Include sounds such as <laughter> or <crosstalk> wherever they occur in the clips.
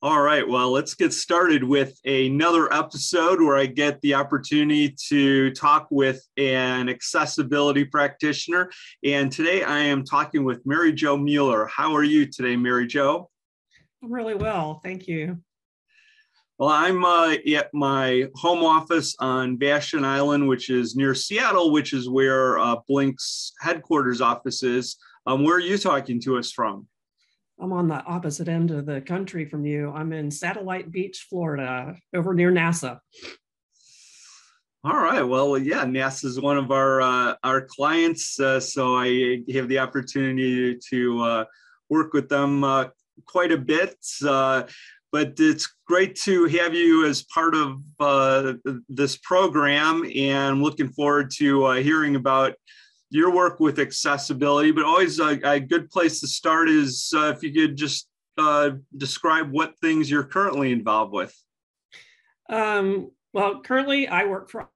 All right, well, let's get started with another episode where I get the opportunity to talk with an accessibility practitioner. And today I am talking with Mary Jo Mueller. How are you today, Mary Jo? I'm really well, thank you. Well, I'm uh, at my home office on Vashon Island, which is near Seattle, which is where uh, Blink's headquarters office is. Um, where are you talking to us from? I'm on the opposite end of the country from you. I'm in Satellite Beach, Florida, over near NASA. All right. Well, yeah, NASA is one of our uh, our clients, uh, so I have the opportunity to uh, work with them uh, quite a bit. Uh, but it's great to have you as part of uh, this program, and looking forward to hearing about your work with accessibility, but always a, a good place to start is uh, if you could just uh, describe what things you're currently involved with. Um, well, currently I work for,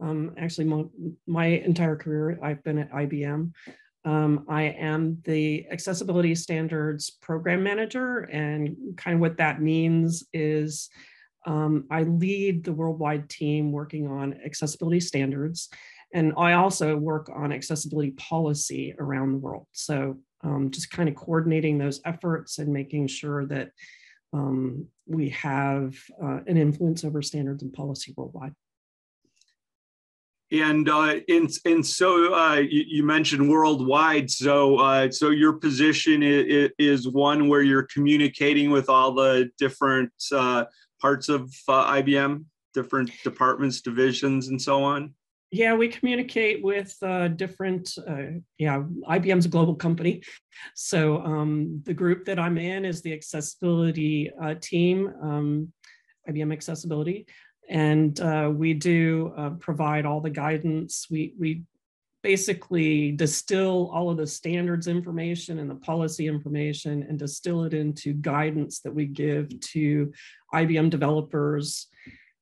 um, actually my, my, entire career, I've been at IBM. Um, I am the accessibility standards program manager and kind of what that means is um, I lead the worldwide team working on accessibility standards and I also work on accessibility policy around the world. So um, just kind of coordinating those efforts and making sure that um, we have uh, an influence over standards and policy worldwide. And uh, and and so uh, you, you, mentioned worldwide. So uh, so your position is, is, one where you're communicating with all the different uh, parts of uh, IBM, different departments, divisions, and so on. Yeah, we communicate with uh, different, uh, yeah, IBM's a global company. So um, the group that I'm in is the accessibility uh, team, um, IBM Accessibility. And uh, we do uh, provide all the guidance. We, we basically distill all of the standards information and the policy information and distill it into guidance that we give to IBM developers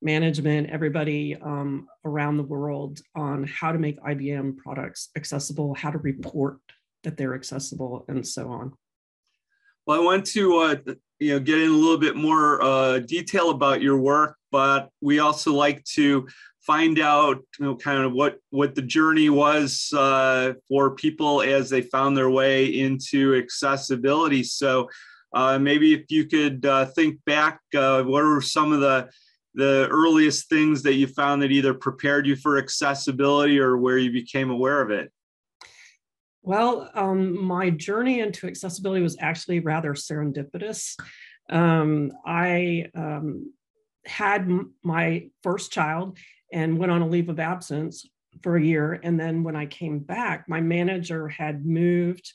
management, everybody um, around the world on how to make IBM products accessible, how to report that they're accessible, and so on. Well, I want to uh, you know get in a little bit more uh, detail about your work, but we also like to find out you know kind of what what the journey was uh, for people as they found their way into accessibility. So uh, maybe if you could uh, think back, uh, what are some of the the earliest things that you found that either prepared you for accessibility or where you became aware of it? Well, um, my journey into accessibility was actually rather serendipitous. Um, I um, had my first child and went on a leave of absence for a year. And then when I came back, my manager had moved.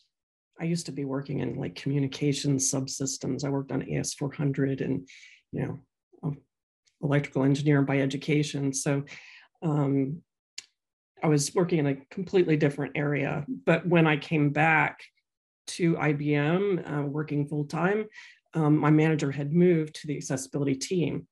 I used to be working in like communication subsystems. I worked on AS400 and, you know, electrical engineer by education. So um, I was working in a completely different area. But when I came back to IBM, uh, working full time, um, my manager had moved to the accessibility team.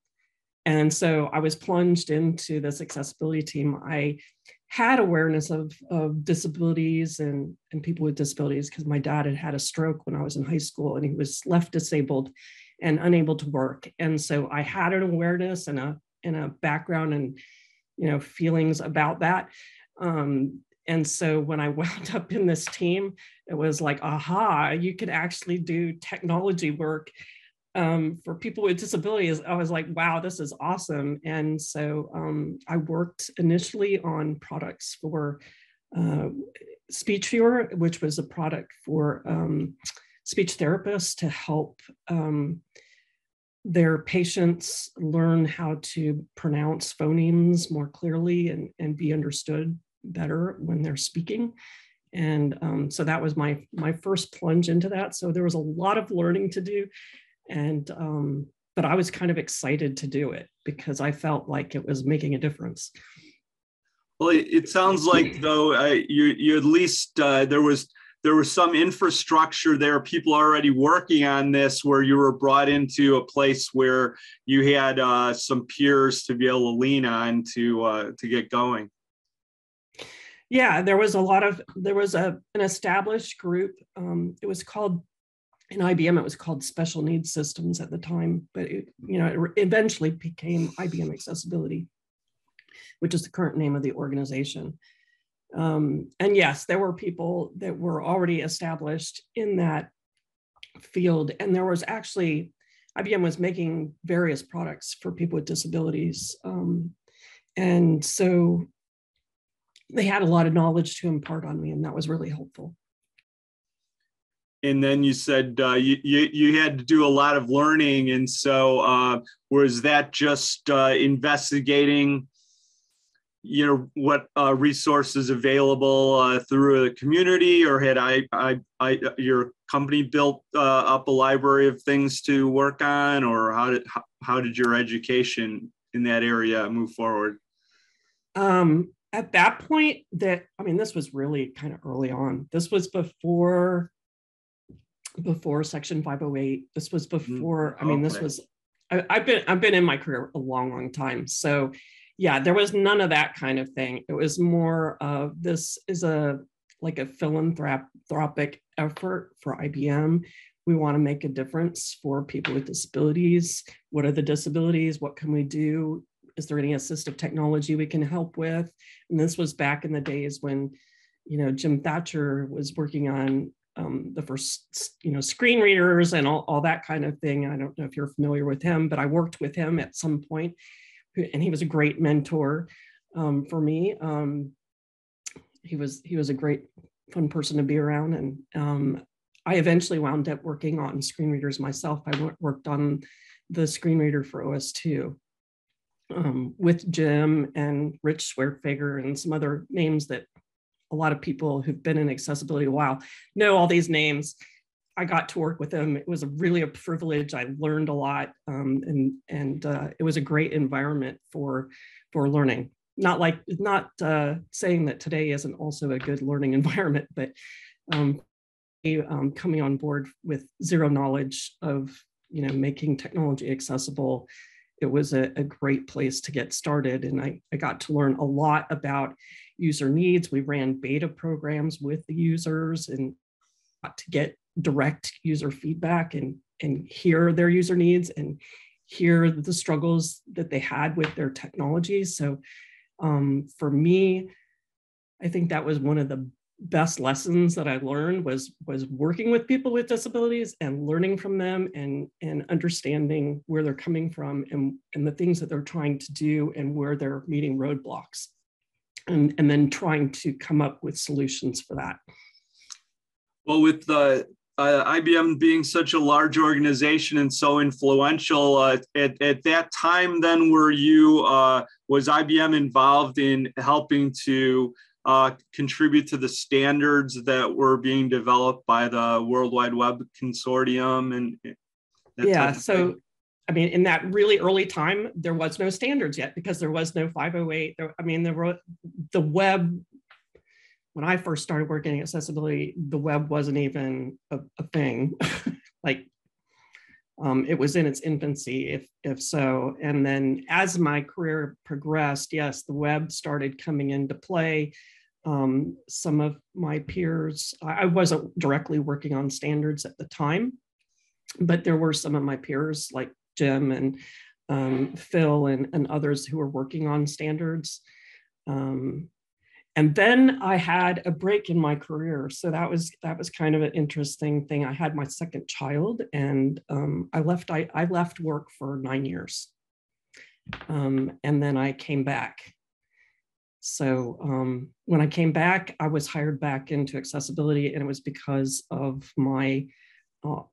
And so I was plunged into this accessibility team. I had awareness of, of disabilities and, and people with disabilities because my dad had had a stroke when I was in high school and he was left disabled and unable to work. And so I had an awareness and a and a background and you know feelings about that. Um, and so when I <laughs> wound up in this team, it was like, aha, you could actually do technology work um, for people with disabilities. I was like, wow, this is awesome. And so um, I worked initially on products for uh, SpeechViewer, which was a product for um, speech therapists to help um, their patients learn how to pronounce phonemes more clearly and, and be understood better when they're speaking. And um, so that was my, my first plunge into that. So there was a lot of learning to do. And, um, but I was kind of excited to do it because I felt like it was making a difference. Well, it, it sounds like though you you at least uh, there was there was some infrastructure there, people already working on this, where you were brought into a place where you had uh, some peers to be able to lean on to uh, to get going. Yeah, there was a lot of there was a an established group. Um, it was called in IBM. It was called Special Needs Systems at the time, but it, you know it eventually became IBM Accessibility, which is the current name of the organization. Um, and yes, there were people that were already established in that field. And there was actually, IBM was making various products for people with disabilities. Um, and so they had a lot of knowledge to impart on me, and that was really helpful. And then you said uh, you, you, you had to do a lot of learning, and so uh, was that just uh, investigating you know what uh, resources available uh, through the community or had I, I, I your company built uh, up a library of things to work on or how did how, how did your education in that area move forward? Um, at that point that i mean this was really kind of early on. This was before before section 508 this was mm-hmm. before i mean this was I, i've been i've been in my career a long long time. So yeah, there was none of that kind of thing. It was more of this is a like a philanthropic effort for IBM. We want to make a difference for people with disabilities. What are the disabilities? What can we do? Is there any assistive technology we can help with? And this was back in the days when, you know, Jim Thatcher was working on um, the first, you know, screen readers and all, all that kind of thing. I don't know if you're familiar with him, but I worked with him at some point and he was a great mentor um, for me. Um, he was he was a great fun person to be around, and um, I eventually wound up working on screen readers myself. I worked on the screen reader for OS2 um, with Jim and Rich Schwerdtfeger and some other names that a lot of people who've been in accessibility a while know all these names. I got to work with him. It was a really a privilege. I learned a lot, um, and and uh, it was a great environment for for learning. Not like not uh, saying that today isn't also a good learning <laughs> environment, but um, um, coming on board with zero knowledge of you know making technology accessible, it was a, a great place to get started, and I I got to learn a lot about user needs. We ran beta programs with the users and got to get direct user feedback and and hear their user needs and hear the struggles that they had with their technology. So um, for me, I think that was one of the best lessons that I learned was was working with people with disabilities and learning from them and and understanding where they're coming from and and the things that they're trying to do and where they're meeting roadblocks and and then trying to come up with solutions for that. Well, with the uh, IBM being such a large organization and so influential, uh, at, at that time, then were you uh, was IBM involved in helping to uh, contribute to the standards that were being developed by the World Wide Web Consortium and yeah, so. I mean, in that really early time, there was no standards yet because there was no 508. There, I mean, there the web when I first started working in accessibility, the web wasn't even a, a thing. <laughs> like um, it was in its infancy, if if so. And then as my career progressed, yes, the web started coming into play. Um, some of my peers, I wasn't directly working on standards at the time, but there were some of my peers like Jim and um, Phil and, and others who were working on standards. Um, and then i had a break in my career. So that was that was kind of an interesting thing. I had my second child and um, i left I, I left work for nine years. Um, and then i came back. So um, when i came back i was hired back into accessibility and it was because of my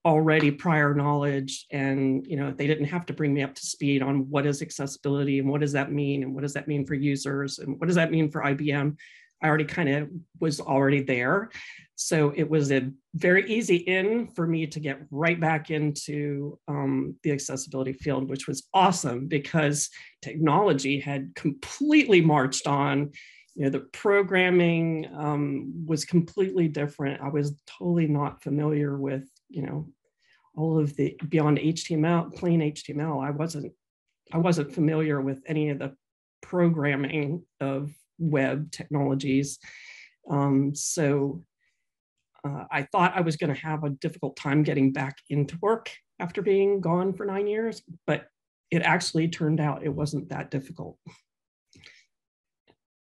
already prior knowledge and you know they didn't have to bring me up to speed on what is accessibility and what does that mean and what does that mean for users and what does that mean for ibm i already kind of was already there so it was a very easy in for me to get right back into um, the accessibility field, which was awesome because technology had completely marched on. You know, the programming um, was completely different. I was totally not familiar with, you know, all of the beyond HTML, plain HTML. I wasn't, I wasn't familiar with any of the programming of web technologies. Um, so uh, I thought I was going to have a difficult time getting back into work after being gone for nine years, but it actually turned out it wasn't that difficult.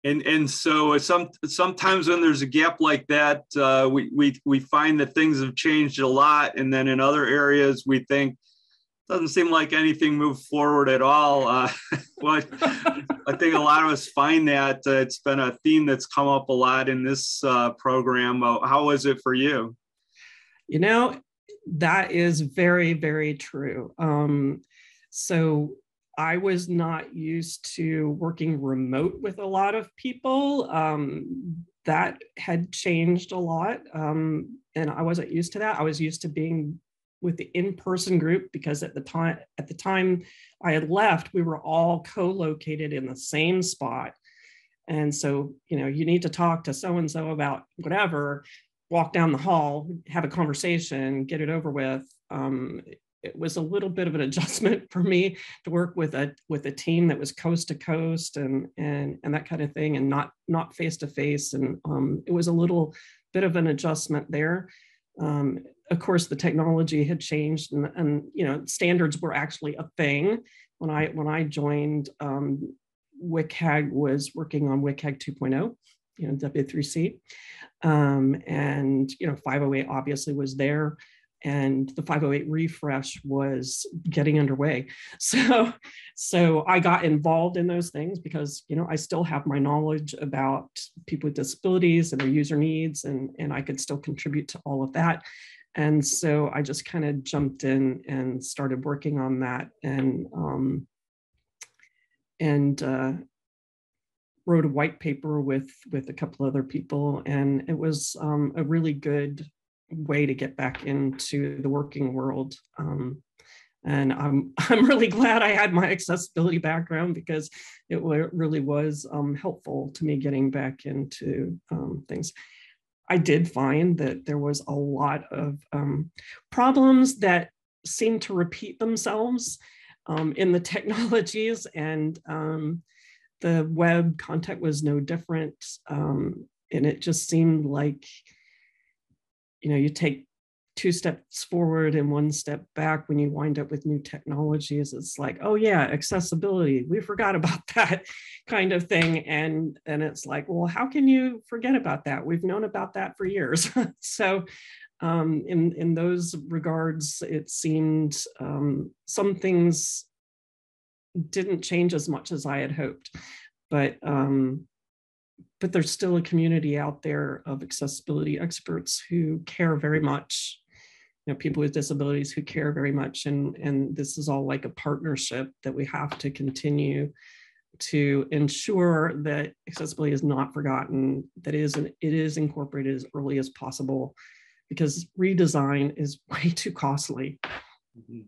And and so some sometimes when there's a gap like that, uh, we we we find that things have changed a lot, and then in other areas we think doesn't seem like anything moved forward at all. Uh, <laughs> well, I think a lot of us find that uh, it's been a theme that's come up a lot in this uh, program. Uh, how was it for you? You know, that is very, very true. Um, so I was not used to working remote with a lot of people. Um, that had changed a lot. Um, and I wasn't used to that. I was used to being with the in-person group because at the time at the time I had left, we were all co-located in the same spot. And so, you know, you need to talk to so and so about whatever, walk down the hall, have a conversation, get it over with. Um, it was a little bit of an <laughs> adjustment for me to work with a with a team that was coast to coast and and and that kind of thing, and not not face to face. And um, it was a little bit of an adjustment there. Um, of course, the technology had changed, and, and you know standards were actually a thing. When I when I joined, um, WCAG was working on WCAG 2.0, you know W3C, um, and you know 508 obviously was there and the 508 refresh was getting underway. <laughs> So so i got involved in those things because you know i still have my knowledge about people with disabilities and their user needs and and i could still contribute to all of that. And so i just kind of jumped in and started working on that and um, and uh, wrote a white paper with with a couple other people and it was um, a really good way to get back into the working world. Um, and I'm, <laughs> I'm really glad I had my accessibility background because it really was um, helpful to me getting back into um, things. I did find that there was a lot of um, problems that seemed to repeat themselves um, in the <laughs> technologies and um, the web content was no different. and it just seemed like you know you take two steps forward and one step back when you wind up with new technologies. It's like oh yeah accessibility. We forgot about <laughs> that kind of thing. And and it's like well how can you forget about that? We've known about that for years. <laughs> So um, in in those regards it seemed um, some things didn't change as much as i had hoped. But um, but there's still a community out there of accessibility experts who care very much you know people with disabilities who care very much and and this is all like a partnership that we have to continue to ensure that accessibility is not forgotten that is it is incorporated as early as possible because redesign is <laughs> way too costly mm-hmm.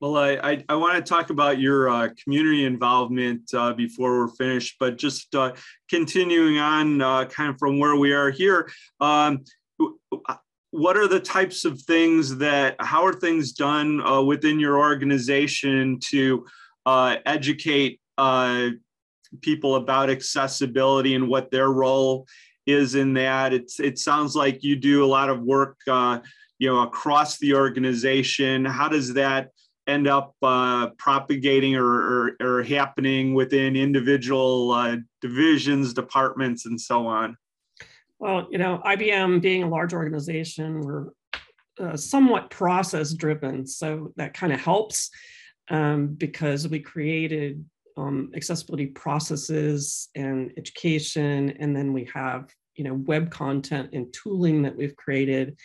Well, I, I, I want to talk about your uh, community involvement uh, before we're finished, but just uh, continuing on uh, kind of from where we are here. Um, what are the types of things that, how are things done uh, within your organization to uh, educate people about accessibility and what their role is in that? It's, it sounds like you do a lot of work you know across the organization how does that end up uh, propagating or, or, or, happening within individual uh, divisions, departments, and so on? Well, you know, IBM being a large organization, we're uh, somewhat process driven. So that kind of helps um, because we created um, accessibility processes and education, and then we have, you know, web content and tooling that we've created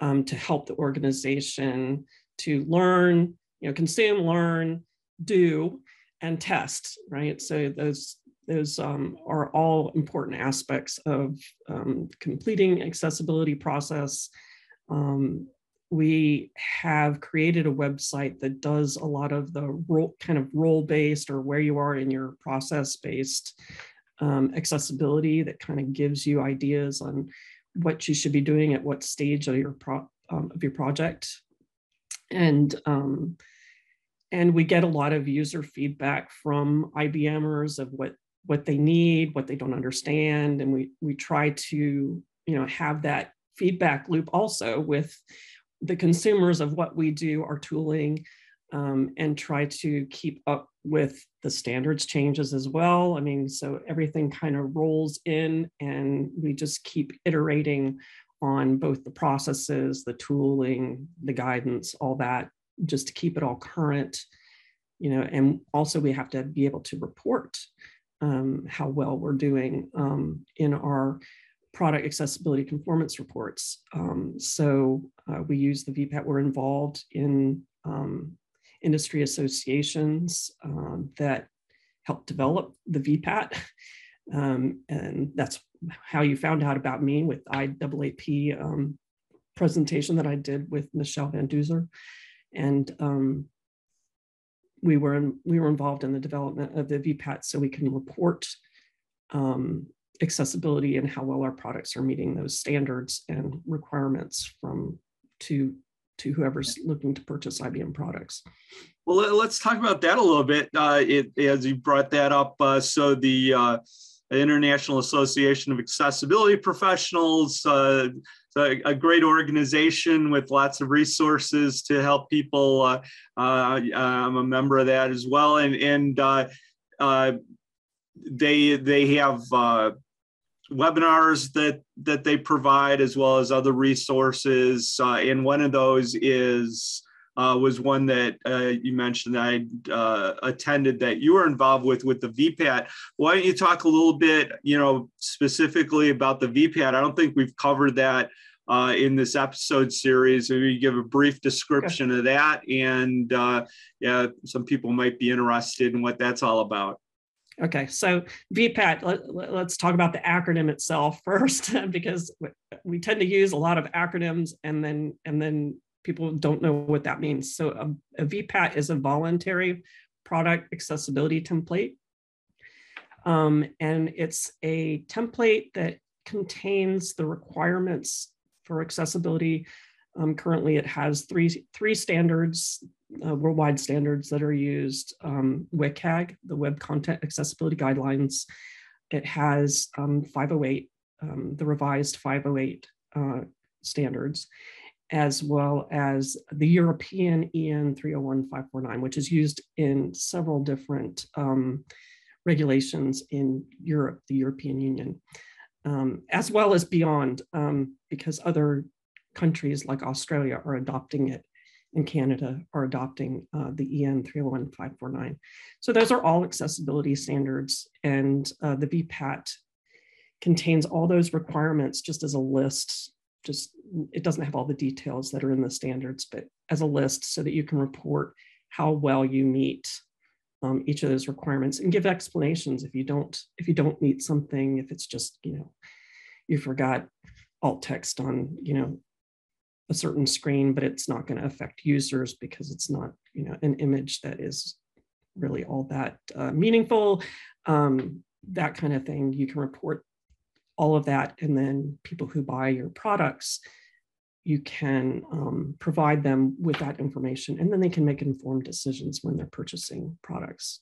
um, to help the organization to learn you know, consume, learn, do, and test, right? So those those um, are all important aspects of um, completing accessibility process. Um, we have created a website that does a lot of the role, kind of role-based or where you are in your process-based um, accessibility that kind of gives you ideas on what you should be doing at what stage of your pro, um, of your project. And um, and we get a lot of user feedback from IBMers of what what they need, what they don't understand, and we we try to you know have that feedback loop also with the consumers of what we do, our tooling, um, and try to keep up with the standards changes as well. I mean, so everything kind of rolls in and we just keep iterating on both the processes, the tooling, the guidance, all that, just to keep it all current, you know, and also we have to be able to report um, how well we're doing um, in our product accessibility conformance reports. Um, so uh, we use the VPAT, we're involved in um, industry associations um, that help develop the VPAT. <laughs> Um, and that's how you found out about me with IAAP um, presentation that I did with Michelle Van Duzer. And um, we were in, we were involved in the development of the VPAT so we can report um, accessibility and how well our products are meeting those standards and requirements from to to whoever's looking to purchase IBM products. Well, let's talk about that a little bit. Uh, it, as you brought that up, uh, so the uh, International Association of Accessibility Professionals, uh, a, great organization with lots of resources to help people. Uh, uh, I'm a member of that as well, and and they they have webinars that that they provide as well as other resources uh, and one of those is uh, was one that uh, you mentioned I uh, attended that you were involved with with the VPAT. Why don't you talk a little bit, you know, specifically about the VPAT? I don't think we've covered that uh, in this episode series. Maybe give a brief description okay. of that, and uh, yeah, some people might be interested in what that's all about. Okay, so VPAT, let, us talk about the acronym itself <laughs> first, because we tend to use a lot of acronyms and then and then people don't know what that means. So a, a VPAT is a voluntary product accessibility template. Um, and it's a template that contains the requirements for accessibility. Um, currently, it has three, three standards uh, worldwide standards that are used, um, WCAG, the Web Content Accessibility Guidelines. It has um, 508, um, the revised 508 uh, standards, as well as the European EN 301549, which is used in several different um, regulations in Europe, the European Union, um, as well as beyond, um, because other countries like Australia are adopting it and Canada are adopting uh, the EN 301549. So those are all accessibility standards and uh, the VPAT contains all those requirements just as a list, just it doesn't have all the details that are in the standards, but as a list so that you can report how well you meet um, each of those requirements and give explanations if you don't if you don't meet something if it's just you know you forgot alt text on you know a certain screen, but it's not going to affect users because it's not, you know, an image that is really all that uh, meaningful. Um, that kind of thing. You can report all of that, and then people who buy your products, you can um, provide them with that information, and then they can make informed decisions when they're purchasing products.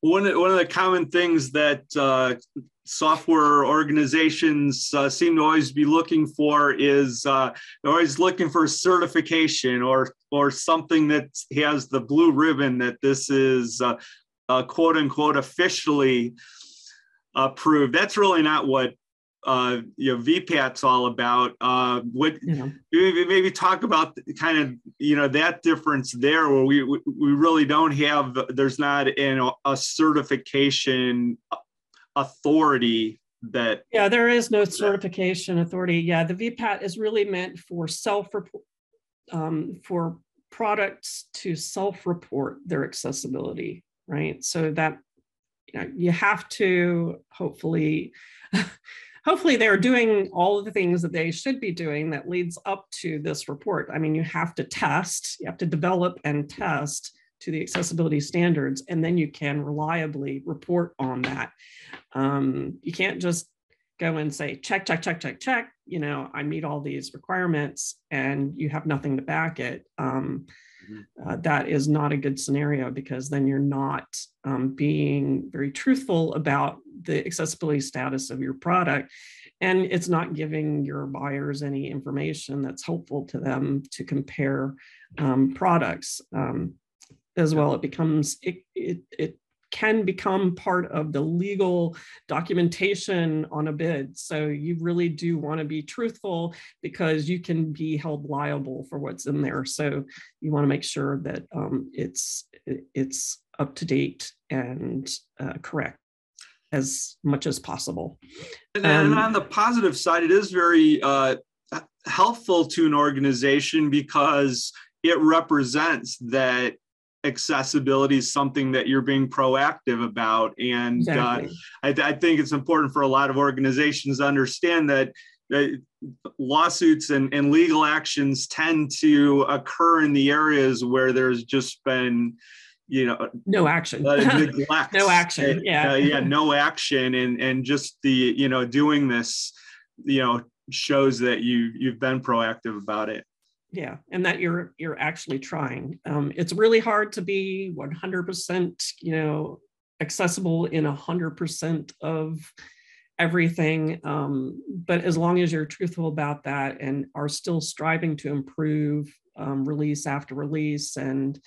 One, one of the common things that uh, software organizations uh, seem to always be looking for is uh, they're always looking for certification or or something that has the blue ribbon that this is uh, uh, quote unquote officially approved. That's really not what uh, you know VPAT's all about. Uh, what yeah. maybe, maybe talk about kind of you know that difference there, where we we really don't have there's not an, a certification authority that. Yeah, there is no certification authority. Yeah, the VPAT is really meant for self report um, for products to self report their accessibility, right? So that you know, you have to hopefully, <laughs> hopefully they're doing all of the things that they should be doing that leads up to this report. I mean, you have to test, you have to develop and test to the accessibility standards, and then you can reliably report on that. Um, you can't just go and say, check, check, check, check, check, you know, I meet all these requirements and you have nothing to back it. Um. Uh, that is not a good scenario because then you're not um, being very truthful about the accessibility status of your product. And it's not giving your buyers any information that's helpful to them to compare um, products um, as well. It becomes, it, it, it can become part of the legal documentation on a bid. So you really do want to be truthful because you can be held liable for what's in there. So you want to make sure that um, it's it's up to date and uh, correct as much as possible. And, um, on the positive side, it is very uh, helpful to an organization because it represents that accessibility is something that you're being proactive about. And uh, exactly. uh, I, th- I, think it's important for a lot of organizations to understand that uh, lawsuits and, and legal actions tend to occur in the areas where there's just been you know no action. uh, <laughs> neglect. No action yeah. uh, yeah no action. And and just the you know doing this you know shows that you you've been proactive about it yeah and that you're you're actually trying. Um, it's really hard to be 100% you know accessible in 100% of everything. Um, but as long as you're truthful about that and are still striving to improve um, release after release and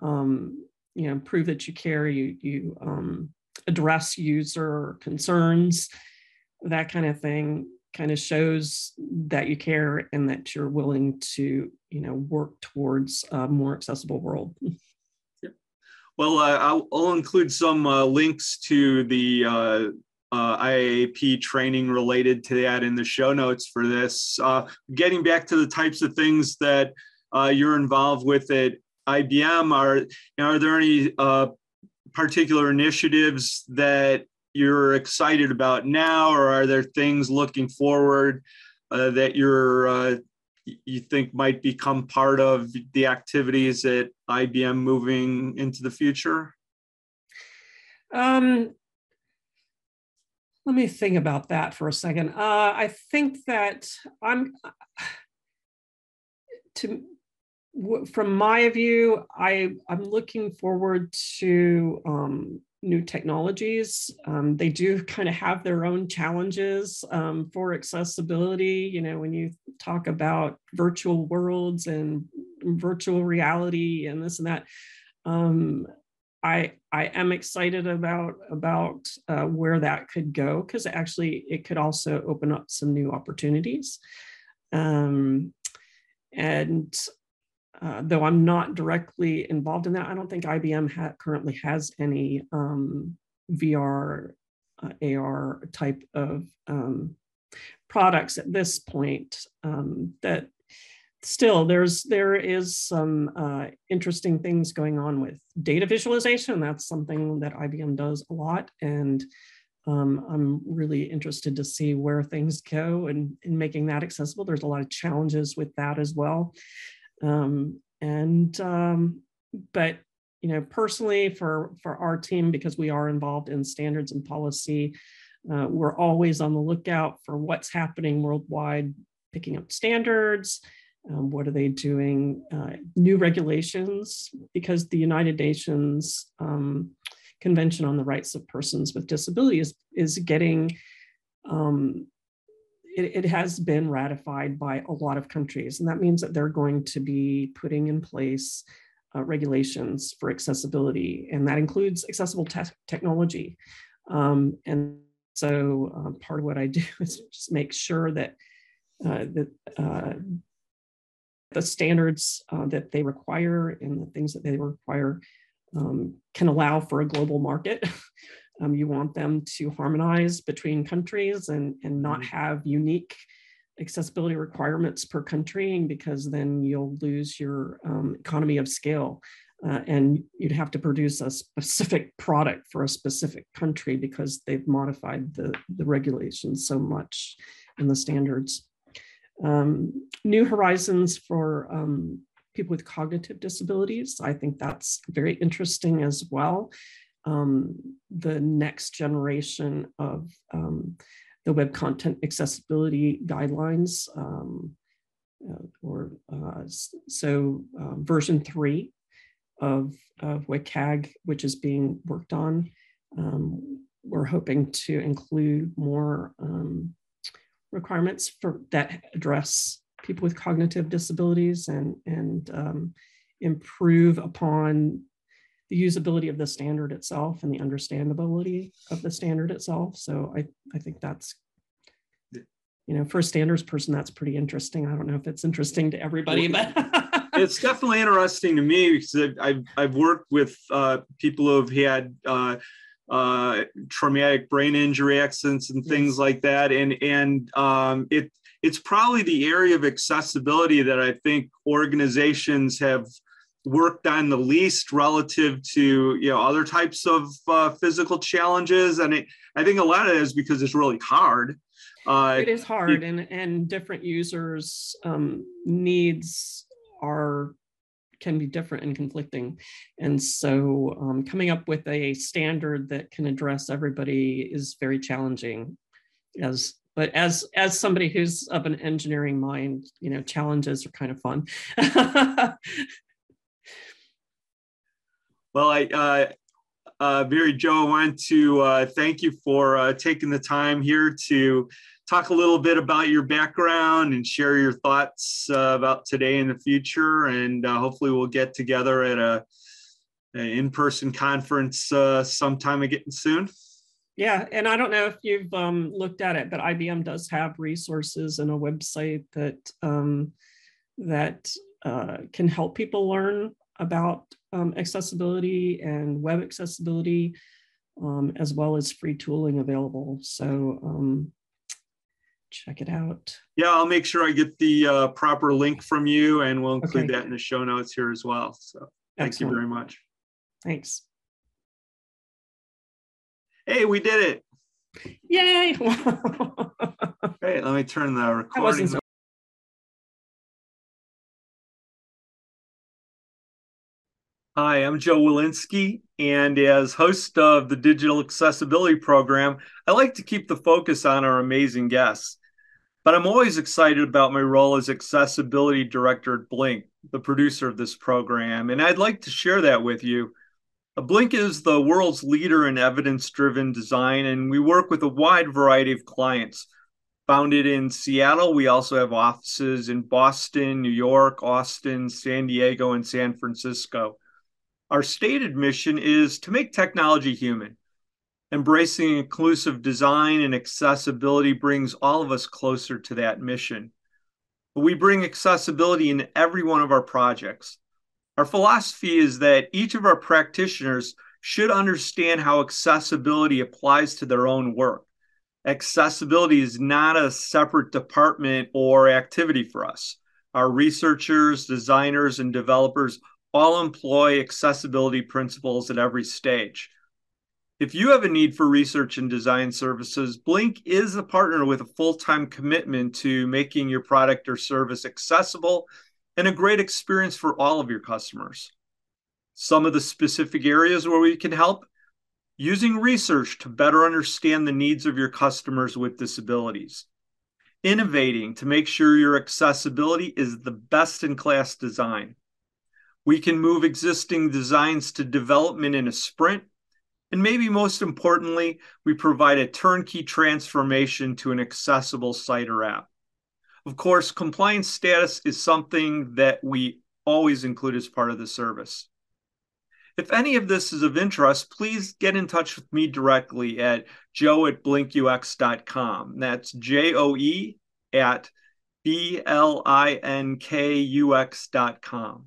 um, you know prove that you care you you um, address user concerns that kind of thing kind of shows that you care and that you're willing to you know work towards a more accessible world <laughs> well uh, I'll, include some uh, links to the uh, uh IAAP training related to that in the show notes for this. Uh, getting back to the types of things that uh, you're involved with at IBM, are, are there any particular initiatives that you're excited about now, or are there things looking forward uh, that you're uh, you think might become part of the activities at IBM moving into the future? Um, let me think about that for a second. Uh, I think that I'm to from my view, I I'm looking forward to um, new technologies. Um, they do kind of have their own challenges um, for accessibility. You know, when you talk about virtual worlds and virtual reality and this and that, um, I I am excited about about uh, where that could go because actually it could also open up some new opportunities. Um, and uh, though I'm not directly involved in that, I don't think IBM ha- currently has any um, VR, uh, AR type of um, products at this point. Um, that still there's there is some uh, interesting things going on with data visualization. That's something that IBM does a lot, and um, I'm really interested to see where things go and in making that accessible. There's a lot of challenges with that as well. Um, and um, but you know personally for for our team because we are involved in standards and policy uh, we're always on the lookout for what's happening worldwide picking up standards um, what are they doing uh, new regulations because the united nations um, convention on the rights of persons with disabilities is getting um, it, it, has been ratified by a lot of countries. And that means that they're going to be putting in place uh, regulations for accessibility, and that includes accessible te technology. Um, and so um, part of what I do <laughs> is just make sure that, uh, that uh, the standards uh, that they require and the things that they require um, can allow for a global market <laughs> Um, you want them to harmonize between countries and, and not mm-hmm. have unique accessibility requirements per country because then you'll lose your um, economy of scale. uh, and you'd have to produce a specific product for a specific country because they've modified the, the regulations so much and the standards. Um, new horizons for um, people with cognitive disabilities. I think that's very interesting as well. Um, the next generation of um, the web content accessibility guidelines, um, uh, or uh, so um, version three of, of WCAG, which is being worked on. Um, we're hoping to include more um, requirements for that address people with cognitive disabilities and, and um, improve upon the usability of the standard itself and the understandability of the standard itself. So I, I think that's, you know, for a standards person, that's pretty interesting. I don't know if it's interesting to everybody, but <laughs> it's definitely interesting to me because I've, I've worked with uh, people who have had uh, uh, traumatic brain injury accidents and things yes. like that. And, and um, it, it's probably the area of accessibility that I think organizations have worked on the least relative to you know other types of uh, physical challenges. And it, i think a lot of it is because it's really hard. Uh, it is hard it, and and different users um, needs are can be different and conflicting. And so um, coming up with a standard that can address everybody is very challenging as but as as somebody who's of an engineering mind you know challenges are kind of fun <laughs> well i uh, uh, Mary Jo, I want to uh, thank you for uh, taking the time here to talk a little bit about your background and share your thoughts uh, about today and the future. And uh, hopefully, we'll get together at a, in-person conference uh, sometime again soon. Yeah, and I don't know if you've um, looked at it, but IBM does have resources and a website that um, that can help people learn about um, accessibility and web accessibility, um, as well as free tooling available. So um, check it out. Yeah, I'll make sure I get the uh, proper link from you, and we'll include okay. that in the show notes here as well. So thank Excellent. you very much. Thanks. Hey, we did it. Yay. <laughs> Great. Let me turn the recording. Hi, I'm Joe Welinske, and as host of the Digital Accessibility Program, I like to keep the focus on our amazing guests. But I'm always excited about my role as Accessibility Director at Blink, the producer of this program, and I'd like to share that with you uh, Blink is the world's leader in evidence driven design, and we work with a wide variety of clients. Founded in Seattle, we also have offices in Boston, New York, Austin, San Diego, and San Francisco. Our stated mission is to make technology human. Embracing inclusive design and accessibility brings all of us closer to that mission. We bring accessibility in every one of our projects. Our philosophy is that each of our practitioners should understand how accessibility applies to their own work. Accessibility is not a separate department or activity for us. Our researchers, designers, and developers all employ accessibility principles at every stage. If you have a need for research and design services, Blink is a partner with a full time commitment to making your product or service accessible and a great experience for all of your customers. Some of the specific areas where we can help using research to better understand the needs of your customers with disabilities, innovating to make sure your accessibility is the best in class design. We can move existing designs to development in a sprint. And maybe most importantly, we provide a turnkey transformation to an accessible site or app. Of course, compliance status is something that we always include as part of the service. If any of this is of interest, please get in touch with me directly at joe at blinkux.com. That's J O E at B L I N K U X.com.